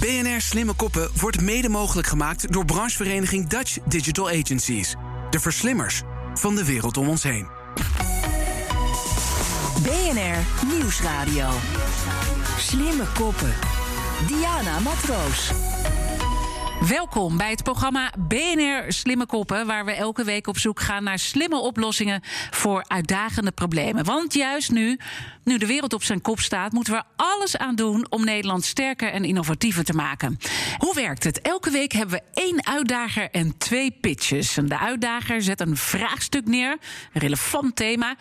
BNR Slimme Koppen wordt mede mogelijk gemaakt door branchevereniging Dutch Digital Agencies. De verslimmers van de wereld om ons heen. BNR Nieuwsradio. Slimme Koppen. Diana Matroos. Welkom bij het programma BNR Slimme Koppen, waar we elke week op zoek gaan naar slimme oplossingen voor uitdagende problemen. Want juist nu, nu de wereld op zijn kop staat, moeten we alles aan doen om Nederland sterker en innovatiever te maken. Hoe werkt het? Elke week hebben we één uitdager en twee pitches. De uitdager zet een vraagstuk neer, een relevant thema.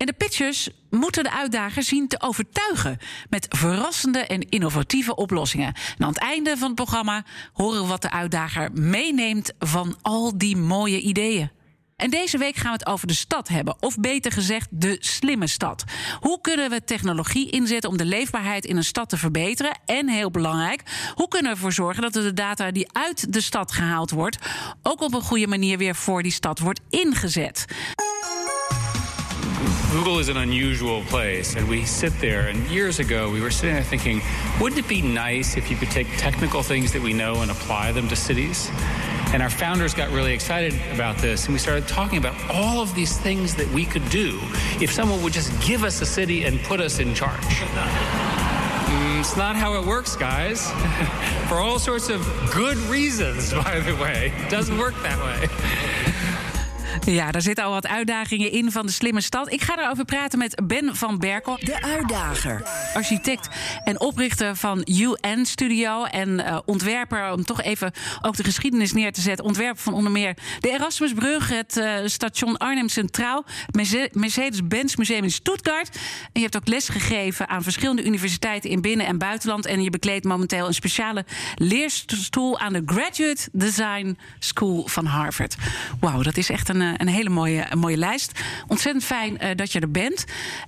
En de pitchers moeten de uitdager zien te overtuigen met verrassende en innovatieve oplossingen. En aan het einde van het programma horen we wat de uitdager meeneemt van al die mooie ideeën. En deze week gaan we het over de stad hebben, of beter gezegd, de slimme stad. Hoe kunnen we technologie inzetten om de leefbaarheid in een stad te verbeteren? En heel belangrijk, hoe kunnen we ervoor zorgen dat de data die uit de stad gehaald wordt, ook op een goede manier weer voor die stad wordt ingezet? Google is an unusual place, and we sit there. And years ago, we were sitting there thinking, wouldn't it be nice if you could take technical things that we know and apply them to cities? And our founders got really excited about this, and we started talking about all of these things that we could do if someone would just give us a city and put us in charge. Mm, it's not how it works, guys. For all sorts of good reasons, by the way. It doesn't work that way. Ja, daar zitten al wat uitdagingen in van de slimme stad. Ik ga erover praten met Ben van Berkel. De uitdager. Architect en oprichter van UN Studio. En uh, ontwerper, om toch even ook de geschiedenis neer te zetten. Ontwerper van onder meer de Erasmusbrug, het uh, station Arnhem Centraal, Mercedes-Benz Museum in Stuttgart. En je hebt ook les gegeven aan verschillende universiteiten in binnen- en buitenland. En je bekleedt momenteel een speciale leerstoel aan de Graduate Design School van Harvard. Wauw, dat is echt een een hele mooie, mooie lijst. Ontzettend fijn uh, dat je er bent.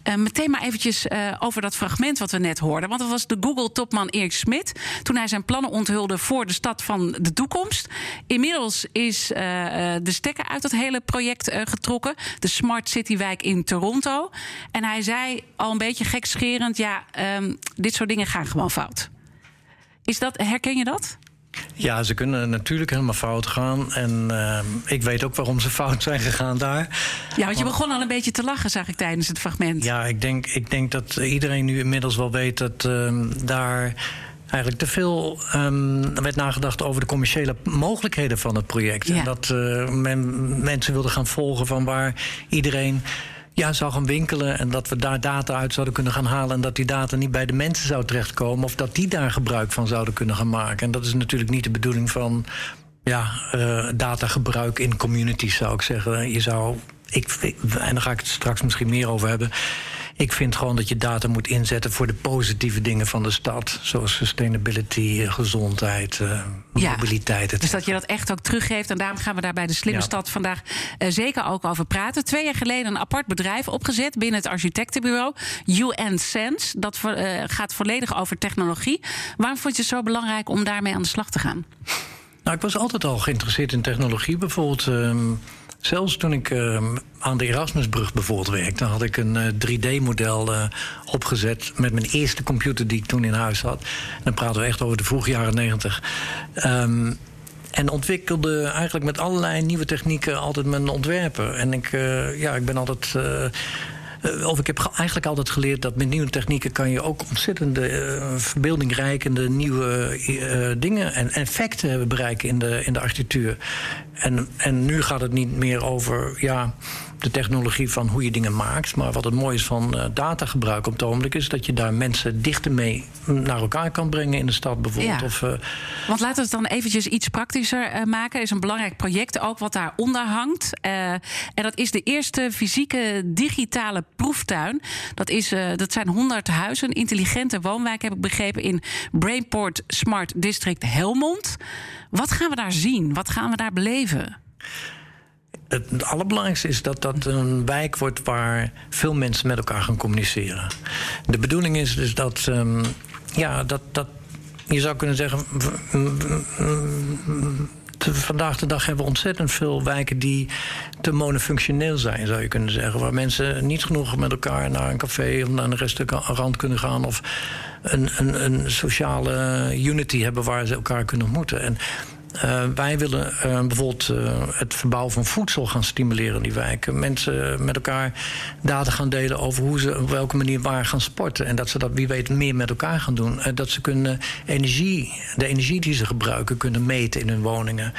Uh, meteen maar eventjes over dat fragment wat we net hoorden. Want dat was de Google-topman Erik Smit. Toen hij zijn plannen onthulde voor de stad van de toekomst. Inmiddels is de stekker uit het hele project getrokken. De Smart City wijk in Toronto. En hij zei al een beetje gekscherend: ja, um, dit soort dingen gaan gewoon fout. Is dat, herken je dat? Ja, ze kunnen natuurlijk helemaal fout gaan. En uh, ik weet ook waarom ze fout zijn gegaan daar. Ja, want je begon al een beetje te lachen, zag ik tijdens het fragment. Ja, ik denk, ik denk dat iedereen nu inmiddels wel weet dat uh, daar eigenlijk te veel um, werd nagedacht over de commerciële mogelijkheden van het project. Ja. En dat uh, men mensen wilden gaan volgen van waar iedereen ja, zou gaan winkelen en dat we daar data uit zouden kunnen gaan halen en dat die data niet bij de mensen zou terechtkomen of dat die daar gebruik van zouden kunnen gaan maken. En dat is natuurlijk niet de bedoeling van ja, uh, datagebruik in communities, zou ik zeggen. Je zou, ik, en daar ga ik het straks misschien meer over hebben. Ik vind gewoon dat je data moet inzetten voor de positieve dingen van de stad. Zoals sustainability, gezondheid, uh, ja, mobiliteit. Dus dat je dat echt ook teruggeeft. En daarom gaan we daar bij de Slimme ja. Stad vandaag uh, zeker ook over praten. Twee jaar geleden een apart bedrijf opgezet binnen het architectenbureau. UN Sense. Dat uh, gaat volledig over technologie. Waarom vond je het zo belangrijk om daarmee aan de slag te gaan? Nou, ik was altijd al geïnteresseerd in technologie. Bijvoorbeeld. Zelfs toen ik uh, aan de Erasmusbrug bijvoorbeeld werkte, had ik een uh, 3D-model uh, opgezet met mijn eerste computer die ik toen in huis had. En dan praten we echt over de vroege jaren negentig. Um, en ontwikkelde eigenlijk met allerlei nieuwe technieken altijd mijn ontwerpen. En ik, uh, ja, ik ben altijd. Uh, of ik heb eigenlijk altijd geleerd dat met nieuwe technieken kan je ook ontzettende uh, verbeeldingrijkende nieuwe uh, dingen en effecten bereiken in de, in de architectuur. En, en nu gaat het niet meer over ja, de technologie van hoe je dingen maakt. Maar wat het mooie is van uh, datagebruik op het ogenblik is dat je daar mensen dichter mee naar elkaar kan brengen in de stad bijvoorbeeld. Ja. Of, uh, Want laten we het dan eventjes iets praktischer uh, maken. Er is een belangrijk project ook wat daaronder hangt. en dat is de eerste fysieke digitale proeftuin. Dat, is, dat zijn 100 huizen, een intelligente woonwijk heb ik begrepen in Brainport Smart District Helmond. Wat gaan we daar zien? Wat gaan we daar beleven? Het allerbelangrijkste is dat dat een wijk wordt waar veel mensen met elkaar gaan communiceren. De bedoeling is dus dat, um, ja, dat, dat je zou kunnen zeggen vandaag de dag hebben we ontzettend veel wijken die te monofunctioneel zijn, zou je kunnen zeggen. Waar mensen niet genoeg met elkaar naar een café of naar een restaurant kunnen gaan. Of een, een, een sociale unity hebben waar ze elkaar kunnen ontmoeten. En uh, wij willen uh, bijvoorbeeld uh, het verbouwen van voedsel gaan stimuleren in die wijken. Mensen met elkaar data gaan delen over hoe ze op welke manier waar gaan sporten. En dat ze dat wie weet meer met elkaar gaan doen. dat ze kunnen energie, de energie die ze gebruiken, kunnen meten in hun woningen.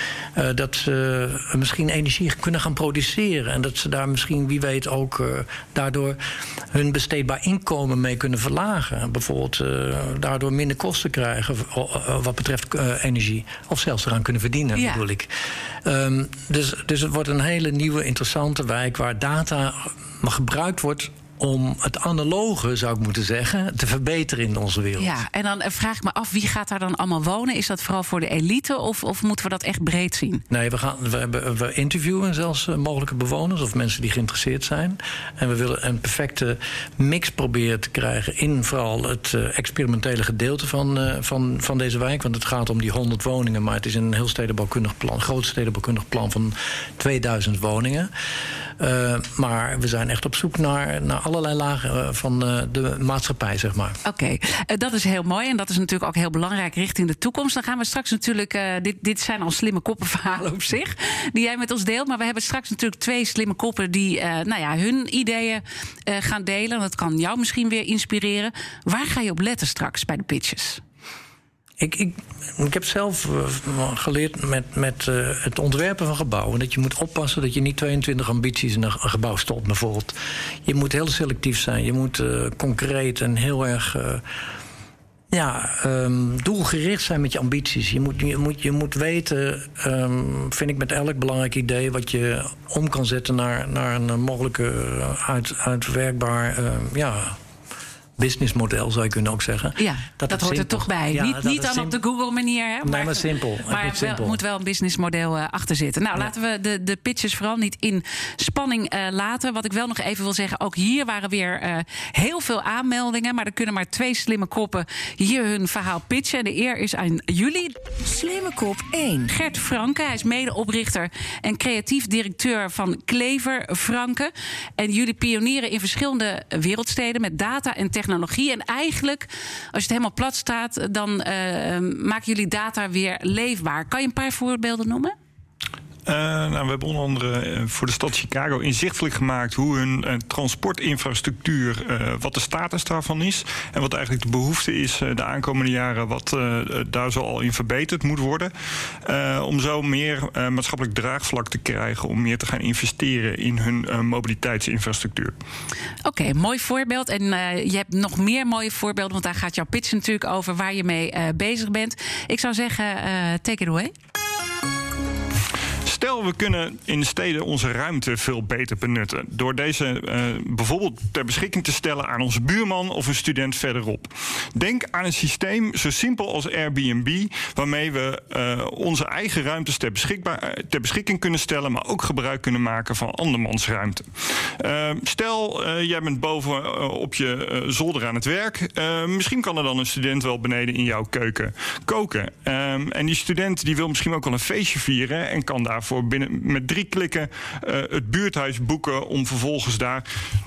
dat ze misschien energie kunnen gaan produceren. En dat ze daar misschien wie weet ook daardoor hun besteedbaar inkomen mee kunnen verlagen. Bijvoorbeeld daardoor minder kosten krijgen wat betreft energie. Of zelfs eraan kunnen verdienen, ja. bedoel ik. Um, dus, dus het wordt een hele nieuwe, interessante wijk waar data gebruikt wordt om het analoge, zou ik moeten zeggen, te verbeteren in onze wereld. Ja, en dan vraag ik me af, wie gaat daar dan allemaal wonen? Is dat vooral voor de elite of, of moeten we dat echt breed zien? Nee, we, gaan, we, hebben, we interviewen zelfs eh, mogelijke bewoners of mensen die geïnteresseerd zijn. En we willen een perfecte mix proberen te krijgen in vooral het uh, experimentele gedeelte van, van, van deze wijk. Want het gaat om die 100 woningen, maar het is een heel stedenbouwkundig plan, groot stedenbouwkundig plan van 2000 woningen. Uh, maar we zijn echt op zoek naar, naar allerlei lagen uh, van uh, de maatschappij, zeg maar. Oké, dat is heel mooi. En dat is natuurlijk ook heel belangrijk richting de toekomst. Dan gaan we straks natuurlijk. dit, dit zijn al slimme koppenverhalen op zich. Die jij met ons deelt. Maar we hebben straks natuurlijk twee slimme koppen die nou ja, hun ideeën gaan delen. Dat kan jou misschien weer inspireren. Waar ga je op letten straks bij de pitches? Ik, ik, heb zelf uh, geleerd met, met uh, het ontwerpen van gebouwen... dat je moet oppassen dat je niet 22 ambities in een gebouw stopt, bijvoorbeeld. Je moet heel selectief zijn. Je moet uh, concreet en heel erg ja, um, doelgericht zijn met je ambities. Je moet, je moet, je moet weten, um, vind ik met elk belangrijk idee... wat je om kan zetten naar, naar een mogelijke uit, uitwerkbaar... ja, businessmodel, zou je kunnen ook zeggen. Ja, dat, dat hoort er toch bij. Ja, niet niet dan op de Google-manier. Hè, maar, maar simpel. Maar er simpel. moet wel een businessmodel uh, achter zitten. Nou, laten we de, de pitches vooral niet in spanning uh, laten. Wat ik wel nog even wil zeggen, ook hier waren weer uh, heel veel aanmeldingen. Maar er kunnen maar twee slimme koppen hier hun verhaal pitchen. De eer is aan jullie. Slimme kop 1. Gert Franke, hij is medeoprichter en creatief directeur van Klever Franke. En jullie pionieren in verschillende wereldsteden met data en technologie technologie. En eigenlijk, als je het helemaal plat staat, dan uh, maken jullie data weer leefbaar. Kan je een paar voorbeelden noemen? Uh, nou, we hebben onder andere eh, voor de stad Chicago inzichtelijk gemaakt hoe hun uh, transportinfrastructuur, wat de status daarvan is. En wat eigenlijk de behoefte is de aankomende jaren, wat daar zo al in verbeterd moet worden. om zo meer maatschappelijk draagvlak te krijgen om meer te gaan investeren in hun mobiliteitsinfrastructuur. Oké, mooi voorbeeld. En je hebt nog meer mooie voorbeelden, want daar gaat jouw pitch natuurlijk over waar je mee bezig bent. Ik zou zeggen, take it away. Stel, we kunnen in de steden onze ruimte veel beter benutten. Door deze uh, bijvoorbeeld ter beschikking te stellen aan onze buurman of een student verderop. Denk aan een systeem zo simpel als Airbnb, waarmee we uh, onze eigen ruimtes eh, ter, beschikking kunnen stellen, maar ook gebruik kunnen maken van andermans ruimte. Stel, jij bent boven op je zolder aan het werk. misschien kan er dan een student wel beneden in jouw keuken koken. Ehm, en die student die wil misschien ook wel een feestje vieren en kan daarvoor binnen, met drie klikken uh, het buurthuis boeken om vervolgens daar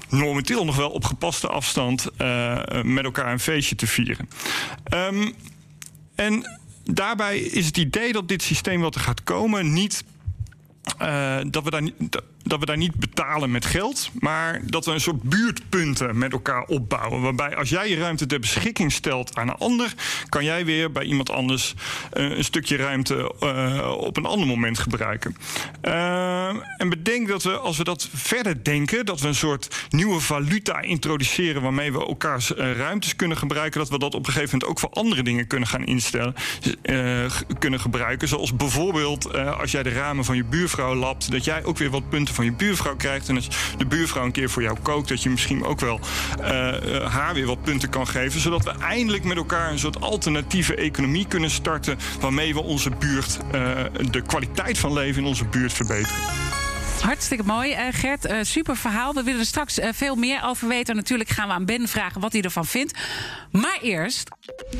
momenteel nog wel op gepaste afstand uh, met elkaar een feestje te vieren. Um, en daarbij is het idee dat dit systeem wat er gaat komen niet uh, dat we daar niet we daar niet betalen met geld, maar dat we een soort buurtpunten met elkaar opbouwen. Waarbij als jij je ruimte ter beschikking stelt aan een ander, kan jij weer bij iemand anders uh, een stukje ruimte uh, op een ander moment gebruiken. Uh, en bedenk dat we, als we dat verder denken, dat we een soort nieuwe valuta introduceren waarmee we elkaars ruimtes kunnen gebruiken, dat we dat op een gegeven moment ook voor andere dingen kunnen gaan instellen, kunnen gebruiken. Zoals bijvoorbeeld als jij de ramen van je buurvrouw lapt, dat jij ook weer wat punten van je buurvrouw krijgt. En als de buurvrouw een keer voor jou kookt, dat je misschien ook wel uh, haar weer wat punten kan geven. Zodat we eindelijk met elkaar een soort alternatieve economie kunnen starten. Waarmee we onze buurt, uh, de kwaliteit van leven in onze buurt verbeteren. Hartstikke mooi, uh, Gert. Uh, super verhaal. We willen er straks uh, veel meer over weten. Natuurlijk gaan we aan Ben vragen wat hij ervan vindt. Maar eerst.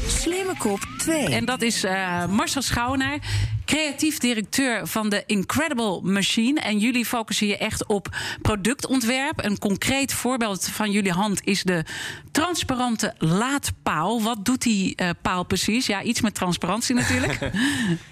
Slimme kop 2. En dat is uh, Marcel Schouwenaar, creatief directeur van de Incredible Machine. En jullie focussen je echt op productontwerp. Een concreet voorbeeld van jullie hand is de transparante laadpaal. Wat doet die uh, paal precies? Ja, iets met transparantie natuurlijk.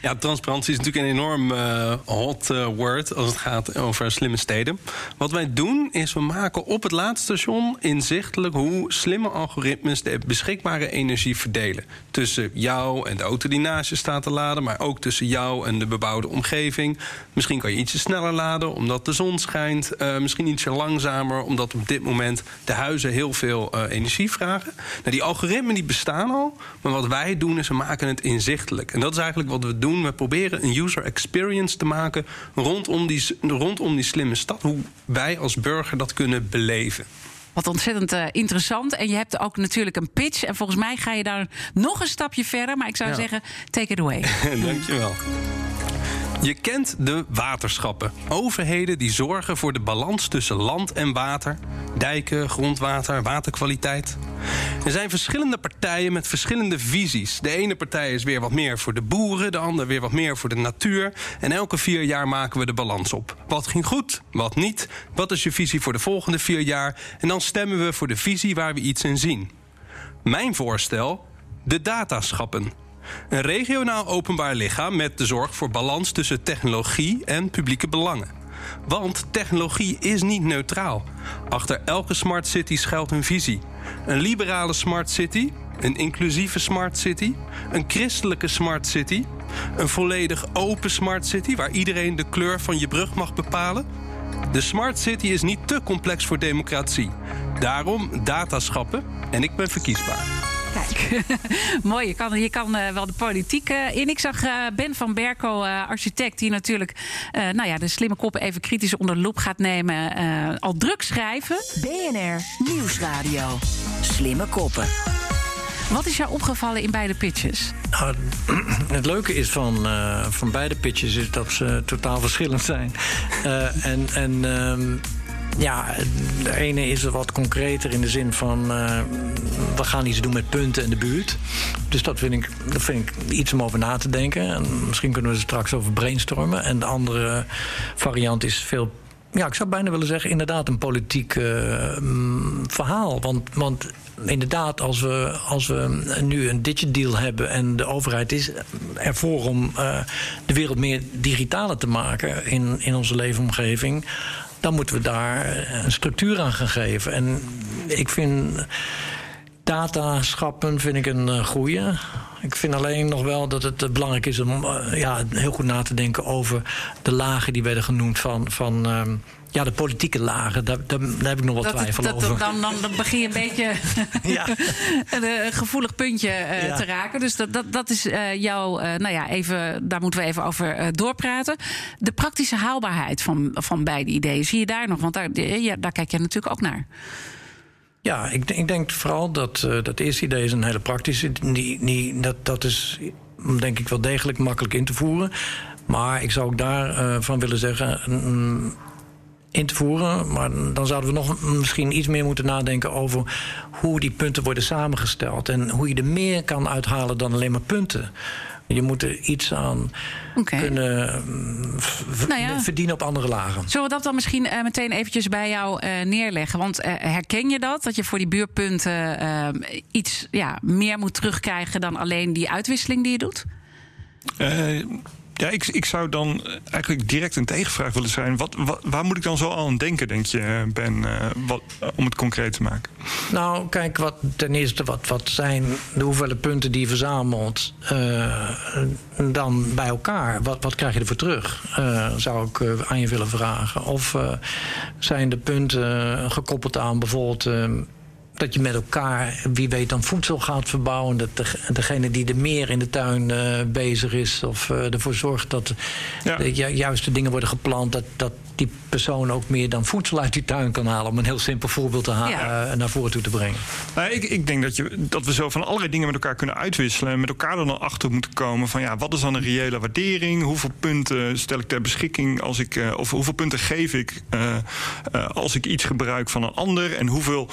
ja, transparantie is natuurlijk een enorm uh, hot word als het gaat over slimme steden. Wat wij doen is we maken op het laadstation inzichtelijk hoe slimme algoritmes de beschikbare energie verdelen. Tussen jou en de auto die naast je staat te laden, maar ook tussen jou en de bebouwde omgeving. Misschien kan je ietsje sneller laden omdat de zon schijnt. Uh, misschien ietsje langzamer omdat op dit moment de huizen heel veel uh, energie vragen. Nou, die algoritmen die bestaan al, maar wat wij doen is we maken het inzichtelijk. En dat is eigenlijk wat we doen. We proberen een user experience te maken rondom die, rondom die slimme stad. Hoe wij als burger dat kunnen beleven. Wat ontzettend uh, interessant. En je hebt ook natuurlijk een pitch. En volgens mij ga je daar nog een stapje verder. Maar ik zou ja. zeggen, take it away. Dankjewel. Je kent de waterschappen. Overheden die zorgen voor de balans tussen land en water, dijken, grondwater, waterkwaliteit. Er zijn verschillende partijen met verschillende visies. De ene partij is weer wat meer voor de boeren, de andere weer wat meer voor de natuur. En elke vier jaar maken we de balans op. Wat ging goed, wat niet? Wat is je visie voor de volgende vier jaar? En dan stemmen we voor de visie waar we iets in zien. Mijn voorstel: de dataschappen. Een regionaal openbaar lichaam met de zorg voor balans tussen technologie en publieke belangen. Want technologie is niet neutraal. Achter elke smart city schuilt een visie. Een liberale smart city, een inclusieve smart city, een christelijke smart city, een volledig open smart city waar iedereen de kleur van je brug mag bepalen. De smart city is niet te complex voor democratie. Daarom dataschappen en ik ben verkiesbaar. Kijk, mooi. Je kan, je kan uh, wel de politiek uh, in. Ik zag uh, Ben van Berko, architect, die natuurlijk nou ja, de slimme koppen even kritisch onder de loep gaat nemen. al druk schrijven. BNR Nieuwsradio. Slimme koppen. Wat is jou opgevallen in beide pitches? Nou, het leuke is van, van beide pitches is dat ze totaal verschillend zijn. en. en um ja, de ene is wat concreter in de zin van uh, we gaan iets doen met punten in de buurt. Dus dat vind ik, dat vind ik iets om over na te denken. En misschien kunnen we er straks over brainstormen. En de andere variant is veel ja, ik zou bijna willen zeggen, inderdaad een politiek uh, verhaal. Want, want inderdaad, als we, als we nu een digit deal hebben en de overheid is ervoor om uh, de wereld meer digitaler te maken in, in onze leefomgeving dan moeten we daar een structuur aan gaan geven. En ik vind dataschappen vind ik een uh, goeie. Ik vind alleen nog wel dat het belangrijk is om ja, heel goed na te denken over de lagen die werden genoemd van. van uh, ja, de politieke lagen, daar, daar, daar, heb ik nog wat dat, twijfel dat, over. Dan, dan, dan, begin je een beetje ja. een gevoelig puntje uh, ja. te raken. Dus dat, dat, dat is uh, jouw, uh, nou ja, even, daar moeten we even over doorpraten. De praktische haalbaarheid van, van beide ideeën, zie je daar nog? Want daar, ja, daar kijk je natuurlijk ook naar. Ja, ik, ik denk vooral dat dat eerste idee is een hele praktische. Die, die, dat, dat is denk ik wel degelijk makkelijk in te voeren. Maar ik zou ook daarvan van willen zeggen. Mm, in te voeren. Maar dan zouden we nog misschien iets meer moeten nadenken over hoe die punten worden samengesteld. En hoe je er meer kan uithalen dan alleen maar punten. Je moet er iets aan okay. kunnen nou ja. verdienen op andere lagen. Zullen we dat dan misschien uh, meteen eventjes bij jou uh, neerleggen? Want uh, herken je dat? Dat je voor die buurpunten iets ja, meer moet terugkrijgen dan alleen die uitwisseling die je doet? Ja, ik, ik zou dan eigenlijk direct een tegenvraag willen zijn. Wat, wat, waar moet ik dan zo aan denken, denk je, Ben, uh, wat, om het concreet te maken? Nou, kijk, wat, ten eerste, wat, wat zijn de hoeveelheid punten die je verzamelt dan bij elkaar? Wat, wat krijg je ervoor terug? Zou ik aan je willen vragen. Of zijn de punten gekoppeld aan bijvoorbeeld dat je met elkaar, wie weet, dan voedsel gaat verbouwen. Dat de, degene die er meer in de tuin uh, bezig is, of uh, ervoor zorgt dat ja. de ju juiste dingen worden geplant, dat, dat die persoon ook meer dan voedsel uit die tuin kan halen. Om een heel simpel voorbeeld te ja. uh, naar voren toe te brengen. Nou, ik, ik denk dat, je, dat we zo van allerlei dingen met elkaar kunnen uitwisselen. En met elkaar er dan achter moeten komen van ja, wat is dan een reële waardering? Hoeveel punten stel ik ter beschikking als ik, of hoeveel punten geef ik als ik iets gebruik van een ander? En hoeveel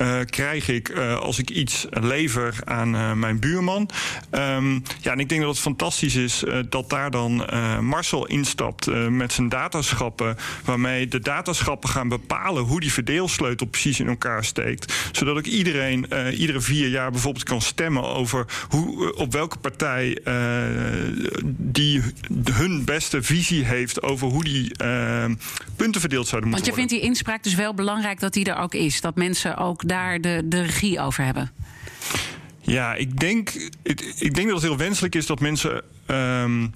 eh, krijg ik eh, als ik iets lever aan eh, mijn buurman? Ehm, ja, en ik denk dat het fantastisch is dat daar dan Marcel instapt met zijn dataschappen, waarmee de dataschappen gaan bepalen hoe die verdeelsleutel precies in elkaar steekt. Zodat ook iedereen iedere vier jaar bijvoorbeeld kan stemmen over hoe, op welke partij die hun beste visie heeft over hoe die punten verdeeld zouden Want moeten je vindt worden. die inspraak dus wel belangrijk dat die er ook is. Dat mensen ook daar de, de regie over hebben. Ja, ik denk, ik, ik denk dat het heel wenselijk is dat mensen ehm,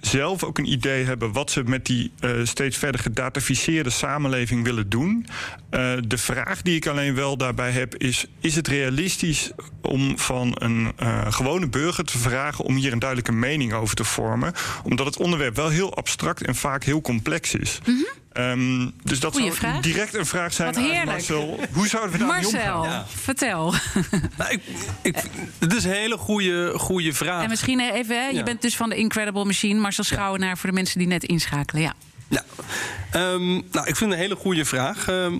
zelf ook een idee hebben wat ze met die eh, steeds verder gedataficeerde samenleving willen doen. Eh, de vraag die ik alleen wel daarbij heb is: is het realistisch om van een eh, gewone burger te vragen om hier een duidelijke mening over te vormen? Omdat het onderwerp wel heel abstract en vaak heel complex is. Ehm, dus dat. Goeie zou vraag. direct een vraag zijn Wat aan heerlijk. Marcel. Hoe zouden we daarmee Marcel, omgaan? vertel. Nou, ik, ik, het is een hele goede, goede vraag. En misschien even, hè, je Ja. bent dus van de Incredible Machine. Marcel Schouwenaar voor de mensen die net inschakelen. Ja. Ja. Ehm, nou, ik vind het een hele goede vraag. Ehm,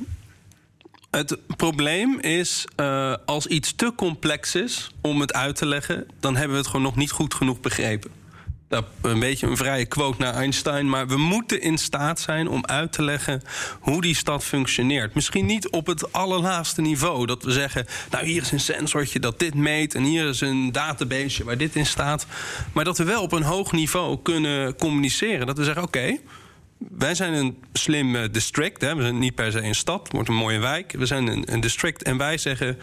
het probleem is, eh, als iets te complex is om het uit te leggen, dan hebben we het gewoon nog niet goed genoeg begrepen. Dat een beetje een vrije quote naar Einstein, maar we moeten in staat zijn om uit te leggen hoe die stad functioneert. Misschien niet op het allerlaagste niveau, dat we zeggen, nou hier is een sensortje dat dit meet en hier is een database waar dit in staat, maar dat we wel op een hoog niveau kunnen communiceren. Dat we zeggen, oké, wij zijn een slim eh, district. Hè. We zijn niet per se een stad, het wordt een mooie wijk. We zijn een, een district en wij zeggen...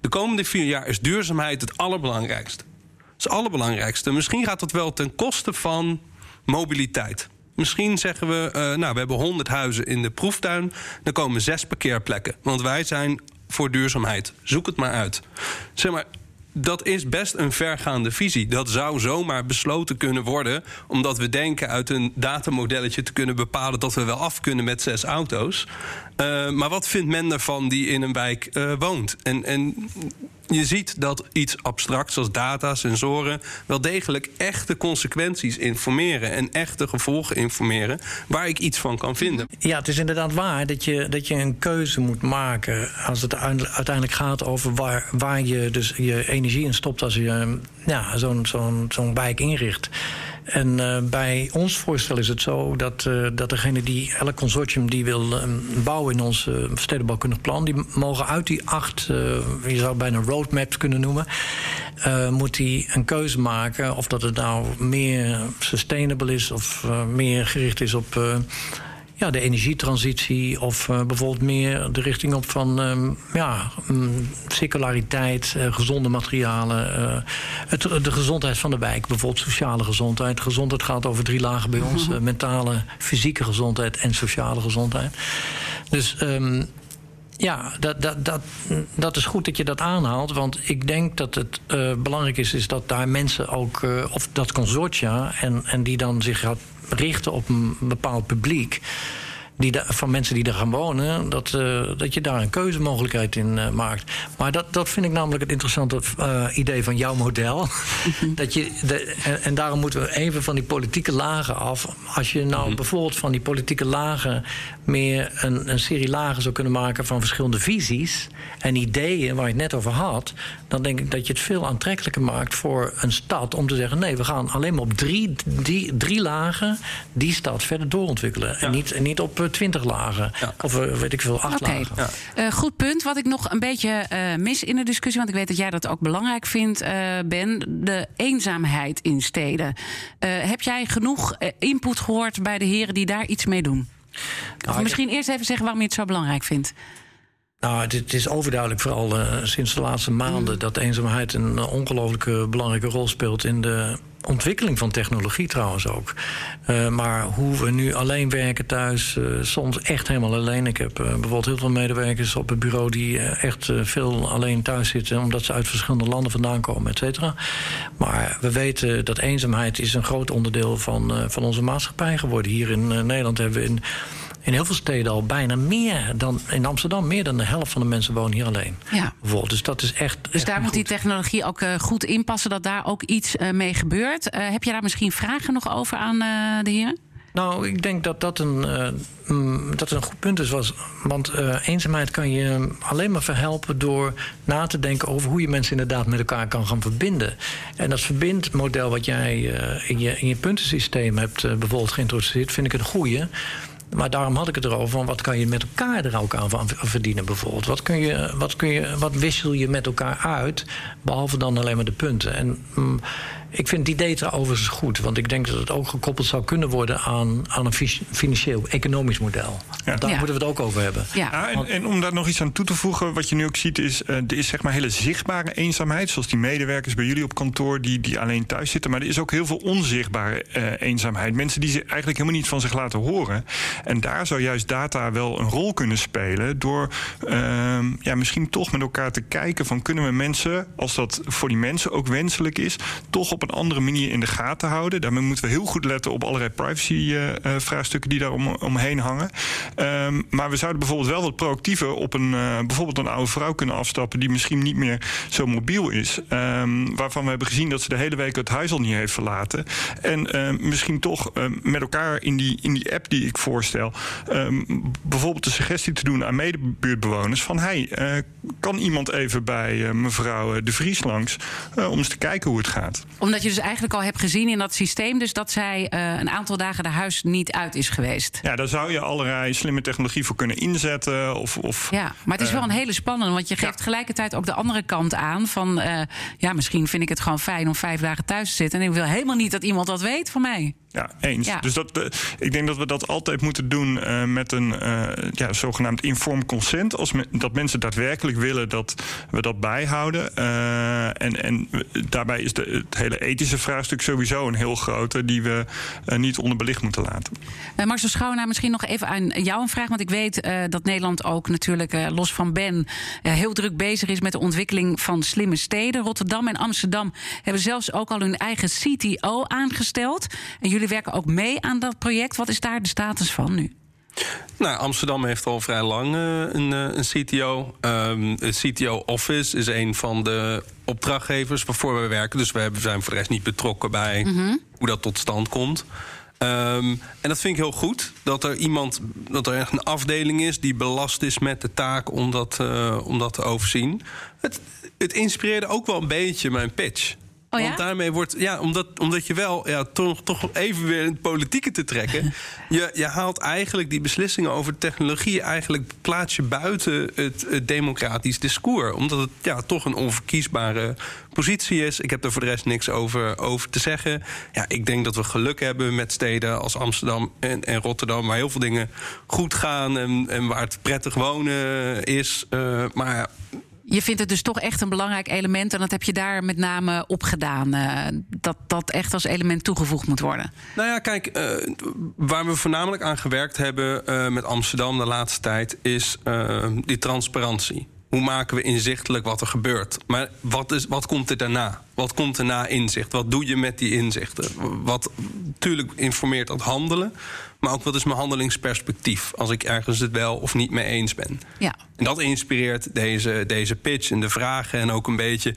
de komende vier jaar is duurzaamheid het allerbelangrijkste. Het allerbelangrijkste. Misschien gaat dat wel ten koste van mobiliteit. Misschien zeggen we, eh, nou, we hebben 100 huizen in de proeftuin. Dan komen zes parkeerplekken. Want wij zijn voor duurzaamheid. Zoek het maar uit. Zeg maar, dat is best een vergaande visie. Dat zou zomaar besloten kunnen worden, omdat we denken uit een datamodelletje te kunnen bepalen dat we wel af kunnen met zes auto's. Eh, maar wat vindt men ervan die in een wijk eh, woont? En, en je ziet dat iets abstracts als data, sensoren, wel degelijk echte consequenties informeren en echte gevolgen informeren waar ik iets van kan vinden. Ja, het is inderdaad waar dat je, dat je een keuze moet maken als het uiteindelijk- gaat over waar, waar je dus je energie in stopt als je ja, zo'n zo'n zo'n wijk inricht. En eh, bij ons voorstel is het zo dat, eh, dat degene die, elk consortium die wil eh, bouwen in ons stedenbouwkundig plan, die mogen uit die acht, je zou het bijna roadmaps kunnen noemen, moet die een keuze maken of dat het nou meer sustainable is of meer gericht is op. ja, de energietransitie of eh, bijvoorbeeld meer de richting op van ehm, ja, mm, circulariteit, eh, gezonde materialen, eh, het, de gezondheid van de wijk, bijvoorbeeld sociale gezondheid. Gezondheid gaat over drie lagen bij ons: eh, mentale, fysieke gezondheid en sociale gezondheid. Dus ehm, ja, dat, dat, dat, dat is goed dat je dat aanhaalt. Want ik denk dat het belangrijk is, is dat daar mensen ook, of dat consortia, en, en die dan zich gaat richten op een bepaald publiek. Die da- van mensen die er gaan wonen, dat, eh, dat je daar een keuzemogelijkheid in eh, maakt. Maar dat, dat vind ik namelijk het interessante eh, idee van jouw model. dat je de, en, en daarom moeten we even van die politieke lagen af. Als je nou bijvoorbeeld van die politieke lagen meer een, een serie lagen zou kunnen maken van verschillende visies en ideeën waar je het net over had, dan denk ik dat je het veel aantrekkelijker maakt voor een stad om te zeggen: nee, we gaan alleen maar op drie, die, drie lagen die stad verder doorontwikkelen. En, niet, en niet op twintig lagen. Ja. Of eh, weet ik veel, acht lagen. Eh, goed punt. Wat ik nog een beetje eh, mis in de discussie, want ik weet dat jij dat ook belangrijk vindt, eh, Ben, de eenzaamheid in steden. Eh, heb jij genoeg input gehoord bij de heren die daar iets mee doen? Of ik- misschien eerst even zeggen waarom je het zo belangrijk vindt. Nou, het, het is overduidelijk, vooral eh, sinds de laatste maanden, dat eenzaamheid een uh, ongelooflijke belangrijke rol speelt in de ontwikkeling van technologie trouwens ook. Uh, maar hoe we nu alleen werken thuis, uh, soms echt helemaal alleen. Ik heb uh, bijvoorbeeld heel veel medewerkers op het bureau die echt veel alleen thuis zitten, omdat ze uit verschillende landen vandaan komen, et cetera. Maar we weten dat eenzaamheid is een groot onderdeel van, van onze maatschappij geworden. Hier in Nederland hebben we in in heel veel steden al bijna meer dan in Amsterdam. Meer dan de helft van de mensen wonen hier alleen. Ja. Bijvoorbeeld. Dus dat is echt. Dus echt daar moet goed. die technologie ook uh, goed inpassen, dat daar ook iets uh, mee gebeurt. Uh, heb je daar misschien vragen nog over aan de heren? Nou, ik denk dat dat een, uh, dat een goed punt is. Was, want uh, eenzaamheid kan je alleen maar verhelpen door na te denken over hoe je mensen inderdaad met elkaar kan gaan verbinden. En dat verbindmodel wat jij uh, in, je, in je puntensysteem hebt bijvoorbeeld geïntroduceerd, vind ik een goede. Maar daarom had ik het erover van wat kan je met elkaar er ook aan verdienen bijvoorbeeld. Wat, kun je, wat, kun je, wat wissel je met elkaar uit, behalve dan alleen maar de punten. En mm, ik vind het idee overigens goed. Want ik denk dat het ook gekoppeld zou kunnen worden aan, aan een financieel, economisch model. Ja. Daar moeten we het ook over hebben. Ja. en, en, om daar nog iets aan toe te voegen, wat je nu ook ziet, is uh, er is zeg maar hele zichtbare eenzaamheid. Zoals die medewerkers bij jullie op kantoor die, die alleen thuis zitten. Maar er is ook heel veel onzichtbare uh, eenzaamheid. Mensen die ze eigenlijk helemaal niet van zich laten horen. En daar zou juist data wel een rol kunnen spelen. Door uh, ja, misschien toch met elkaar te kijken van kunnen we mensen, als dat voor die mensen ook wenselijk is, toch op een andere manier in de gaten houden. Daarmee moeten we heel goed letten op allerlei privacy-vraagstukken die daar om, omheen hangen. Um, maar we zouden bijvoorbeeld wel wat proactiever op een, uh, bijvoorbeeld een oude vrouw kunnen afstappen die misschien niet meer zo mobiel is. Um, waarvan we hebben gezien dat ze de hele week het huis al niet heeft verlaten. En misschien toch met elkaar in die, in die app die ik voorstel, um, bijvoorbeeld de suggestie te doen aan medebuurtbewoners van hey, kan iemand even bij mevrouw De Vries langs om eens te kijken hoe het gaat omdat je dus eigenlijk al hebt gezien in dat systeem... dus dat zij een aantal dagen de huis niet uit is geweest. Ja, daar zou je allerlei slimme technologie voor kunnen inzetten. Of, of, ja, maar het is wel een hele spannende... want je geeft ja. tegelijkertijd ook de andere kant aan... van ja, misschien vind ik het gewoon fijn om vijf dagen thuis te zitten... en ik wil helemaal niet dat iemand dat weet van mij. Ja, eens. Ja. Dus dat, uh, ik denk dat we dat altijd moeten doen uh, met een uh, ja, zogenaamd informed consent. Als me, dat mensen daadwerkelijk willen dat we dat bijhouden. en, en daarbij is de, het hele ethische vraagstuk sowieso een heel grote... die we niet onderbelicht moeten laten. Marcel Schouwenaar, misschien nog even aan jou een vraag. Want ik weet dat Nederland ook natuurlijk, los van Ben... heel druk bezig is met de ontwikkeling van slimme steden. Rotterdam en Amsterdam hebben zelfs ook al hun eigen CTO aangesteld. En jullie jullie werken ook mee aan dat project. Wat is daar de status van nu? Nou, Amsterdam heeft al vrij lang uh, een, uh, een, CTO. Um, het CTO Office is een van de opdrachtgevers waarvoor we werken. Dus we zijn voor de rest niet betrokken bij mm -hmm. hoe dat tot stand komt. Um, en dat vind ik heel goed. Dat er iemand, dat er echt een afdeling is die belast is met de taak om dat, uh, om dat te overzien. Het, het inspireerde ook wel een beetje mijn pitch. Oh ja? Want daarmee wordt, ja, omdat, omdat je wel ja, toch, toch even weer in het politieke te trekken. je, je haalt eigenlijk die beslissingen over technologie, eigenlijk plaats je buiten het, het democratisch discours. Omdat het ja, toch een onverkiesbare positie is. Ik heb er voor de rest niks over, over te zeggen. Ja, ik denk dat we geluk hebben met steden als Amsterdam en, en Rotterdam, waar heel veel dingen goed gaan en, en waar het prettig wonen is. Uh, maar ja, je vindt het dus toch echt een belangrijk element. En dat heb je daar met name op gedaan. Uh, dat dat echt als element toegevoegd moet worden. Nou ja, kijk, uh, waar we voornamelijk aan gewerkt hebben uh, met Amsterdam de laatste tijd, is die transparantie. Hoe maken we inzichtelijk wat er gebeurt? Maar wat, is, wat komt er daarna? Wat komt er na inzicht? Wat doe je met die inzichten? Wat natuurlijk informeert dat handelen. Maar ook wat is mijn handelingsperspectief als ik ergens het wel of niet mee eens ben. Ja. En dat inspireert deze, deze pitch en de vragen en ook een beetje.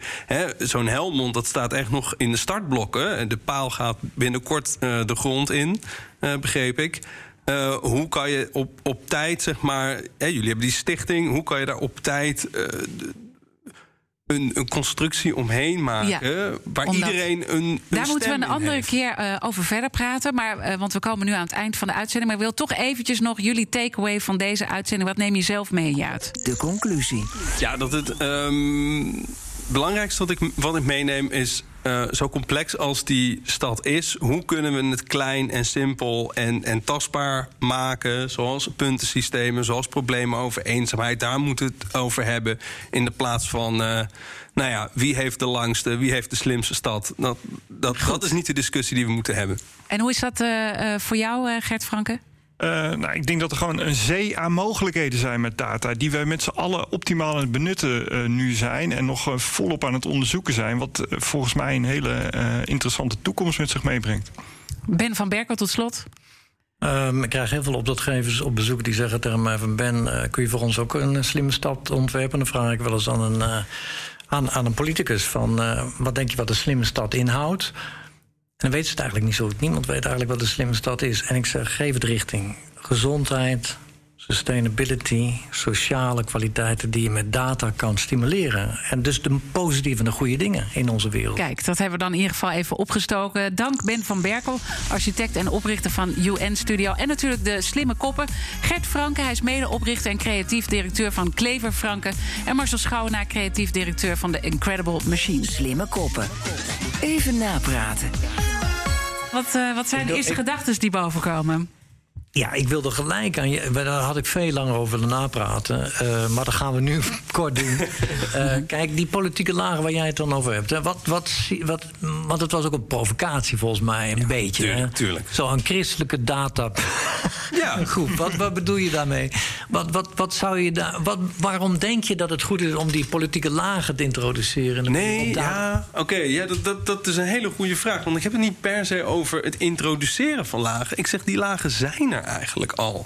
Zo'n Helmond, dat staat echt nog in de startblokken. De paal gaat binnenkort uh, de grond in, uh, begreep ik. Uh, hoe kan je op, op tijd, zeg maar. Hè, jullie hebben die stichting. Hoe kan je daar op tijd een, een, constructie omheen maken. Ja, waar omdat, iedereen een. een daar moeten we een andere heeft. keer uh, over verder praten. Maar, uh, want we komen nu aan het eind van de uitzending. Maar ik wil toch eventjes nog jullie takeaway van deze uitzending. Wat neem je zelf mee uit? De conclusie. Ja, dat het. Um, belangrijkste wat ik, wat ik meeneem is. Uh, zo complex als die stad is, hoe kunnen we het klein en simpel en, en tastbaar maken? Zoals puntensystemen, zoals problemen over eenzaamheid. Daar moeten we het over hebben. In de plaats van, uh, nou ja, wie heeft de langste, wie heeft de slimste stad? Dat, dat, dat is niet de discussie die we moeten hebben. En hoe is dat uh, voor jou, Gert Franke? Uh, nou, ik denk dat er gewoon een zee aan mogelijkheden zijn met data. Die wij met z'n allen optimaal aan het benutten uh, nu zijn. En nog uh, volop aan het onderzoeken zijn. Wat volgens mij een hele interessante toekomst met zich meebrengt. Ben van Berkel tot slot. Um, ik krijg heel veel opdrachtgevers op bezoek die zeggen tegen mij van Ben, kun je voor ons ook een slimme stad ontwerpen? Dan vraag ik wel eens aan een, aan, aan een politicus van wat denk je wat een slimme stad inhoudt? Dan weten ze het eigenlijk niet zo goed. Niemand weet eigenlijk wat de slimme stad is. En ik zeg, geef het richting. Gezondheid, sustainability, sociale kwaliteiten die je met data kan stimuleren. En dus de positieve en de goede dingen in onze wereld. Kijk, dat hebben we dan in ieder geval even opgestoken. Dank Ben van Berkel, architect en oprichter van UN Studio. En natuurlijk de slimme koppen. Gert Franke, hij is medeoprichter en creatief directeur van Klever Franke. En Marcel Schouwenaar, creatief directeur van The Incredible Machines. Slimme koppen. Even napraten. Wat, uh, wat zijn de eerste gedachten die bovenkomen? Ja, ik wilde gelijk aan je. Daar had ik veel langer over willen napraten. Uh, maar dat gaan we nu kort doen. Uh, kijk, die politieke lagen waar jij het dan over hebt. Wat, wat, wat, want het was ook een provocatie volgens mij, een ja, beetje. Tuurlijk, tuurlijk. Zo'n christelijke data. Ja. goed, wat, wat bedoel je daarmee? Wat, wat, wat zou je daar, wat, waarom denk je dat het goed is om die politieke lagen te introduceren? Nee, ja, oké. Okay, ja, dat, dat, dat is een hele goede vraag. Want ik heb het niet per se over het introduceren van lagen. Ik zeg, die lagen zijn er eigenlijk al.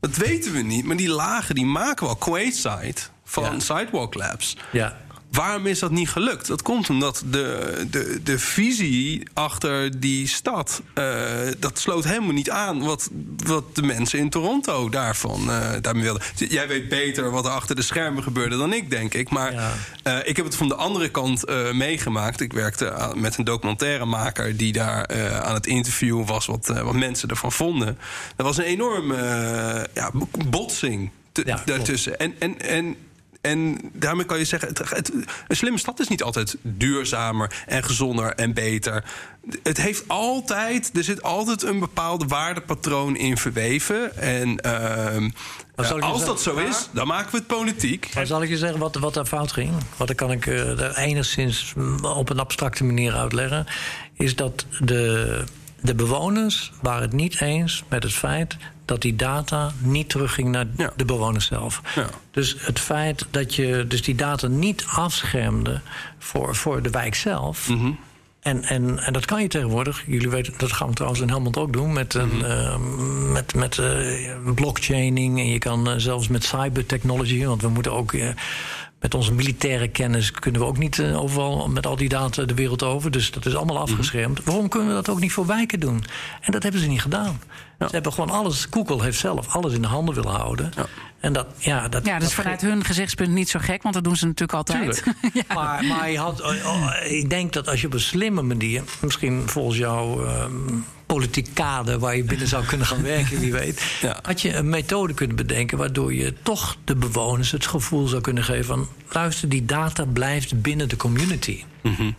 Dat weten we niet, maar die lagen die maken we al. Quayside van ja. Sidewalk Labs. Ja. Waarom is dat niet gelukt? Dat komt omdat de, de, de visie achter die stad... Uh, dat sloot helemaal niet aan wat, wat de mensen in Toronto daarvan uh, daarmee wilden. Jij weet beter wat er achter de schermen gebeurde dan ik, denk ik. Maar ja. uh, ik heb het van de andere kant meegemaakt. Ik werkte met een documentairemaker... die daar aan het interviewen was wat, wat mensen ervan vonden. Er was een enorme ja, botsing ja, daartussen. En... en, en en daarmee kan je zeggen, het, het, een slimme stad is niet altijd duurzamer en gezonder en beter. Het heeft altijd, er zit altijd een bepaald waardepatroon in verweven. En uh, als dat zo is, dan maken we het politiek. Maar zal ik je zeggen wat, wat er fout ging? Wat kan ik uh, enigszins op een abstracte manier uitleggen. Is dat de, de bewoners waren het niet eens met het feit dat die data niet terugging naar ja. de bewoners zelf. Ja. Dus het feit dat je dus die data niet afschermde voor, voor de wijk zelf. Mm -hmm. En, en, en dat kan je tegenwoordig. Jullie weten, dat gaan we trouwens in Helmond ook doen. Met, een, mm -hmm. uh, met, met uh, blockchaining. En je kan uh, zelfs met cybertechnology. Want we moeten ook met onze militaire kennis kunnen we ook niet overal met al die data de wereld over. Dus dat is allemaal afgeschermd. Mm -hmm. Waarom kunnen we dat ook niet voor wijken doen? En dat hebben ze niet gedaan. Ja. Ze hebben gewoon alles. Google heeft zelf alles in de handen willen houden. Ja. En dat, ja, dat, ja, dat is vanuit hun gezichtspunt niet zo gek, want dat doen ze natuurlijk altijd. ja. maar, maar je had, oh, ik denk dat als je op een slimme manier, misschien volgens jouw um, politiek kader waar je binnen zou kunnen gaan werken, wie weet, ja. had je een methode kunnen bedenken waardoor je toch de bewoners het gevoel zou kunnen geven van luister, die data blijft binnen de community. Mm -hmm.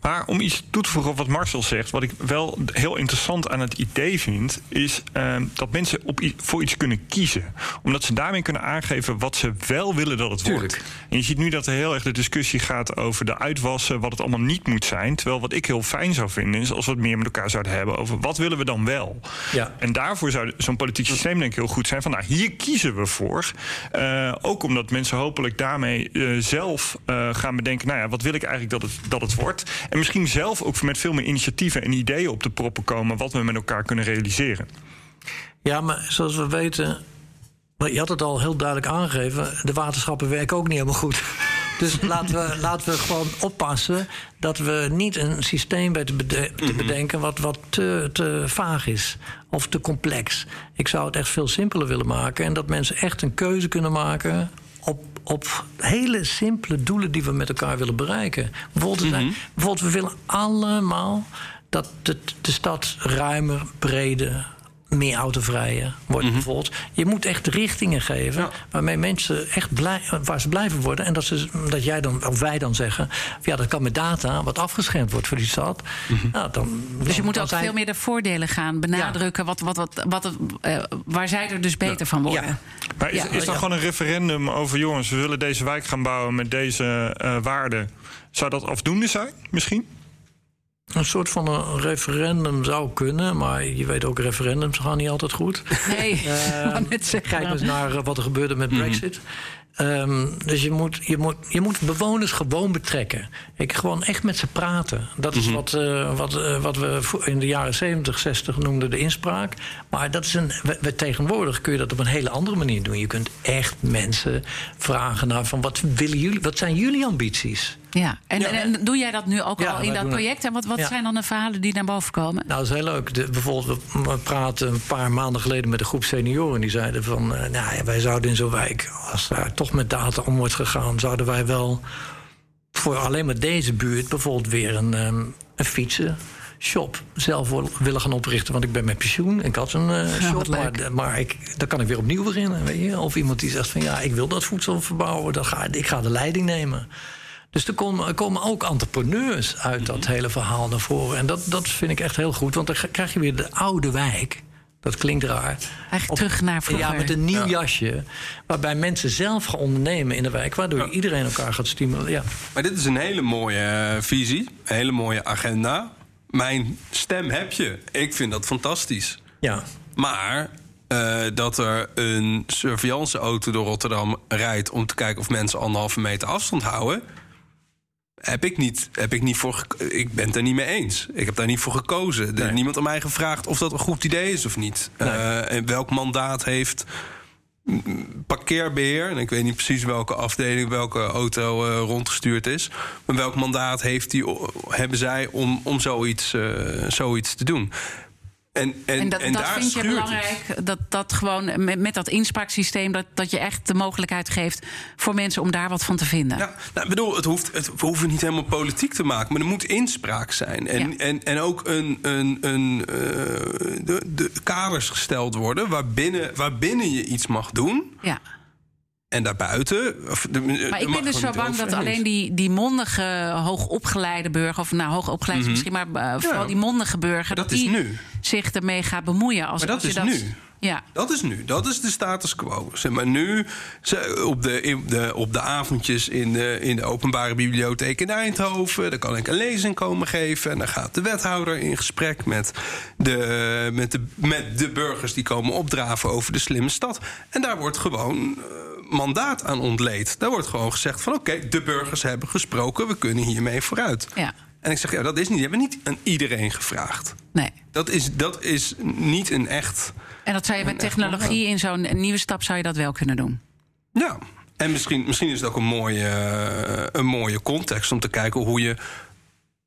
Maar om iets toe te voegen op wat Marcel zegt, wat ik wel heel interessant aan het idee vind, is uh, dat mensen op, voor iets kunnen kiezen. Omdat ze daarmee kunnen aangeven wat ze wel willen dat het Tuurlijk. wordt. En je ziet nu dat er heel erg de discussie gaat over de uitwassen, wat het allemaal niet moet zijn. Terwijl wat ik heel fijn zou vinden, is als we het meer met elkaar zouden hebben over wat willen we dan wel. Ja. En daarvoor zou zo'n politiek systeem denk ik heel goed zijn van nou, hier kiezen we voor. Uh, ook omdat mensen hopelijk daarmee uh, zelf uh, gaan bedenken, nou ja, wat wil ik eigenlijk dat het, dat het wordt. En misschien zelf ook met veel meer initiatieven en ideeën op de proppen komen wat we met elkaar kunnen realiseren. Ja, maar zoals we weten, je had het al heel duidelijk aangegeven, de waterschappen werken ook niet helemaal goed. Dus laten we, laten we gewoon oppassen dat we niet een systeem weten bede te bedenken wat, wat te, te vaag is of te complex. Ik zou het echt veel simpeler willen maken en dat mensen echt een keuze kunnen maken op, hele simpele doelen die we met elkaar willen bereiken. Bijvoorbeeld, Mhm. mm -hmm. bijvoorbeeld we willen allemaal dat de, de stad ruimer, breder, meer autovrije wordt. Mhm. Bijvoorbeeld. Je moet echt richtingen geven Ja. waarmee mensen echt blij, waar ze blijven worden. En dat, ze, dat jij dan, of wij dan zeggen, ja, dat kan met data wat afgeschermd wordt voor die stad. Nou, dan, Dus je dan- moet dan ook zijn- veel meer de voordelen gaan benadrukken. Wat, wat, wat, wat, eh, waar zij er dus beter van worden. Ja. Maar is, Ja. is dan Ja. gewoon een referendum over jongens, we willen deze wijk gaan bouwen met deze eh, waarden. Zou dat afdoende zijn, misschien? Een soort van een referendum zou kunnen, maar je weet ook, referendums gaan niet altijd goed. Nee, wou net zeggen. Kijk eens naar eh, wat er gebeurde met Brexit. Ehm, dus je moet, je, moet, je moet bewoners gewoon betrekken. Ik, gewoon echt met ze praten. Dat is wat, eh, wat, eh, wat we in de jaren 70, 60 noemden de inspraak. Maar dat is een, we, we- tegenwoordig kun je dat op een hele andere manier doen. Je kunt echt mensen vragen naar van wat willen jullie, wat zijn jullie ambities? Ja, en, Ja. en, en doe jij dat nu ook Ja, al in dat project? En wat, wat Ja. zijn dan de verhalen die naar boven komen? Nou, dat is heel leuk. De, bijvoorbeeld, we- praten een paar maanden geleden met een groep senioren. Die zeiden van, eh, nou ja, wij zouden in zo'n wijk... als daar toch met data om wordt gegaan... zouden wij wel voor alleen maar deze buurt... bijvoorbeeld weer een, ehm, een fietsenshop zelf wil- willen gaan oprichten. Want ik ben met pensioen. Ik had een Ja, shop, maar, maar ik, dan kan ik weer opnieuw beginnen. Weet je? Of iemand die zegt van, ja, ik wil dat voedsel verbouwen. Dan ga, ik ga de leiding nemen. Dus er komen, komen ook entrepreneurs uit dat hele verhaal naar voren. En dat, dat vind ik echt heel goed, want dan krijg je weer de oude wijk. Dat klinkt raar. Eigenlijk terug naar vroeger. Ja, met een nieuw jasje. Waarbij mensen zelf gaan ondernemen in de wijk. Waardoor iedereen elkaar gaat stimuleren. Ja. Maar dit is een hele mooie eh, visie, een hele mooie agenda. Mijn stem heb je. Ik vind dat fantastisch. ja. Maar eh, dat er een surveillanceauto door Rotterdam rijdt om te kijken of mensen anderhalve meter afstand houden. Heb ik, niet, heb ik niet voor. Ik ben het er niet mee eens. Ik heb daar niet voor gekozen. Er Nee. is niemand aan mij gevraagd of dat een goed idee is of niet. Eh, en welk mandaat heeft parkeerbeheer? En ik weet niet precies welke afdeling, welke auto eh, rondgestuurd is. Maar welk mandaat heeft die, hebben zij om, om zoiets, eh, zoiets te doen? En, en, En dat, en dat daar vind je het. belangrijk, dat, dat gewoon met, met dat inspraaksysteem... Dat, dat je echt de mogelijkheid geeft voor mensen om daar wat van te vinden. Ja, nou, ik bedoel, het hoeft, het, we hoeven niet helemaal politiek te maken, maar er moet inspraak zijn. En, Ja. en, en ook een, een, een, eh, de, de kaders gesteld worden waarbinnen, waarbinnen je iets mag doen. Ja. En daarbuiten. Of, de, Maar ik ben dus zo bang dat alleen die, die mondige, hoogopgeleide burger... of nou, hoogopgeleid is misschien, maar eh, vooral Ja. die mondige burger... Maar dat die is nu. zich ermee gaat bemoeien. Als, Maar dat als je is dat, nu. Ja, Dat is nu, dat is de status quo. Zeg maar nu, op de, op de avondjes in de, in de openbare bibliotheek in Eindhoven... dan kan ik een lezing komen geven. En dan gaat de wethouder in gesprek met de, met de, met de burgers... die komen opdraven over de slimme stad. En daar wordt gewoon eh, mandaat aan ontleed. Daar wordt gewoon gezegd van... oké, de burgers hebben gesproken, we kunnen hiermee vooruit. ja, En ik zeg, ja, dat is niet, die hebben niet aan iedereen gevraagd. nee. Dat is, dat is niet een echt... En dat zou je met technologie in zo'n nieuwe stap zou je dat wel kunnen doen. Ja, en misschien, misschien is het ook een mooie, eh, een mooie context om te kijken hoe je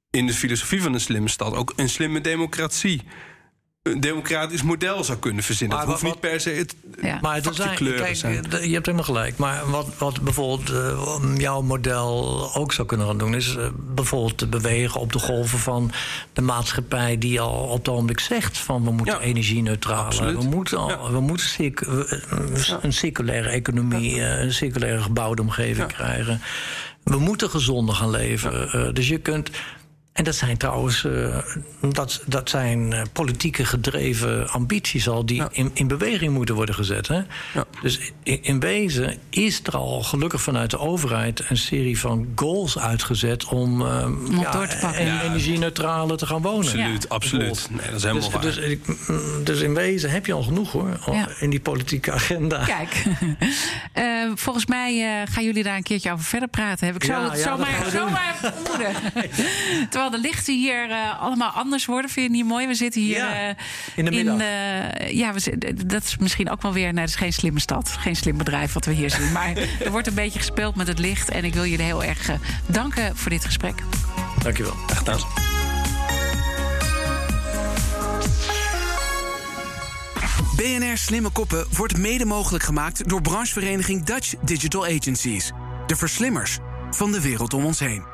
in de filosofie van een slimme stad ook een slimme democratie, een democratisch model zou kunnen verzinnen. Maar Het hoeft wat- niet per se het Ja. Maar er zijn, kleuren kijk, zijn. eh, je hebt helemaal gelijk. Maar wat, wat bijvoorbeeld eh, jouw model ook zou kunnen gaan doen... is eh, bijvoorbeeld te bewegen op de golven van de maatschappij... die al op het ogenblik zegt van we moeten Ja, energie-neutraal... we moeten, al, Ja. we moeten een circulaire economie... een circulaire gebouwde omgeving Ja. krijgen. We moeten gezonder gaan leven. Dus je kunt... En dat zijn trouwens eh, dat, dat zijn eh, politieke gedreven ambities al die Ja. in, in beweging moeten worden gezet. Hè? Ja. Dus in, in wezen is er al gelukkig vanuit de overheid een serie van goals uitgezet om, eh, op door te pakken. en- Ja. energie-neutraler te gaan wonen. absoluut, Ja. absoluut. Nee, dat is helemaal Dus, waar. dus, ik- mm, dus in wezen heb je al genoeg hoor, in die politieke agenda. Kijk, Eh, volgens mij eh, gaan jullie daar een keertje over verder praten. Heb ik zo, zomaar, doen. zomaar vermoeden. Terwijl de lichten hier eh, allemaal anders worden. Vind je het niet mooi? We zitten hier Ja, eh, in de middag. eh, ja, we dat is misschien ook wel weer... Nee, dat is geen slimme stad. Geen slim bedrijf wat we hier zien. Maar er wordt een beetje gespeeld met het licht. En ik wil jullie heel erg danken voor dit gesprek. Dankjewel. Echt aan. BNR Slimme Koppen wordt mede mogelijk gemaakt door branchevereniging Dutch Digital Agencies. De verslimmers van de wereld om ons heen.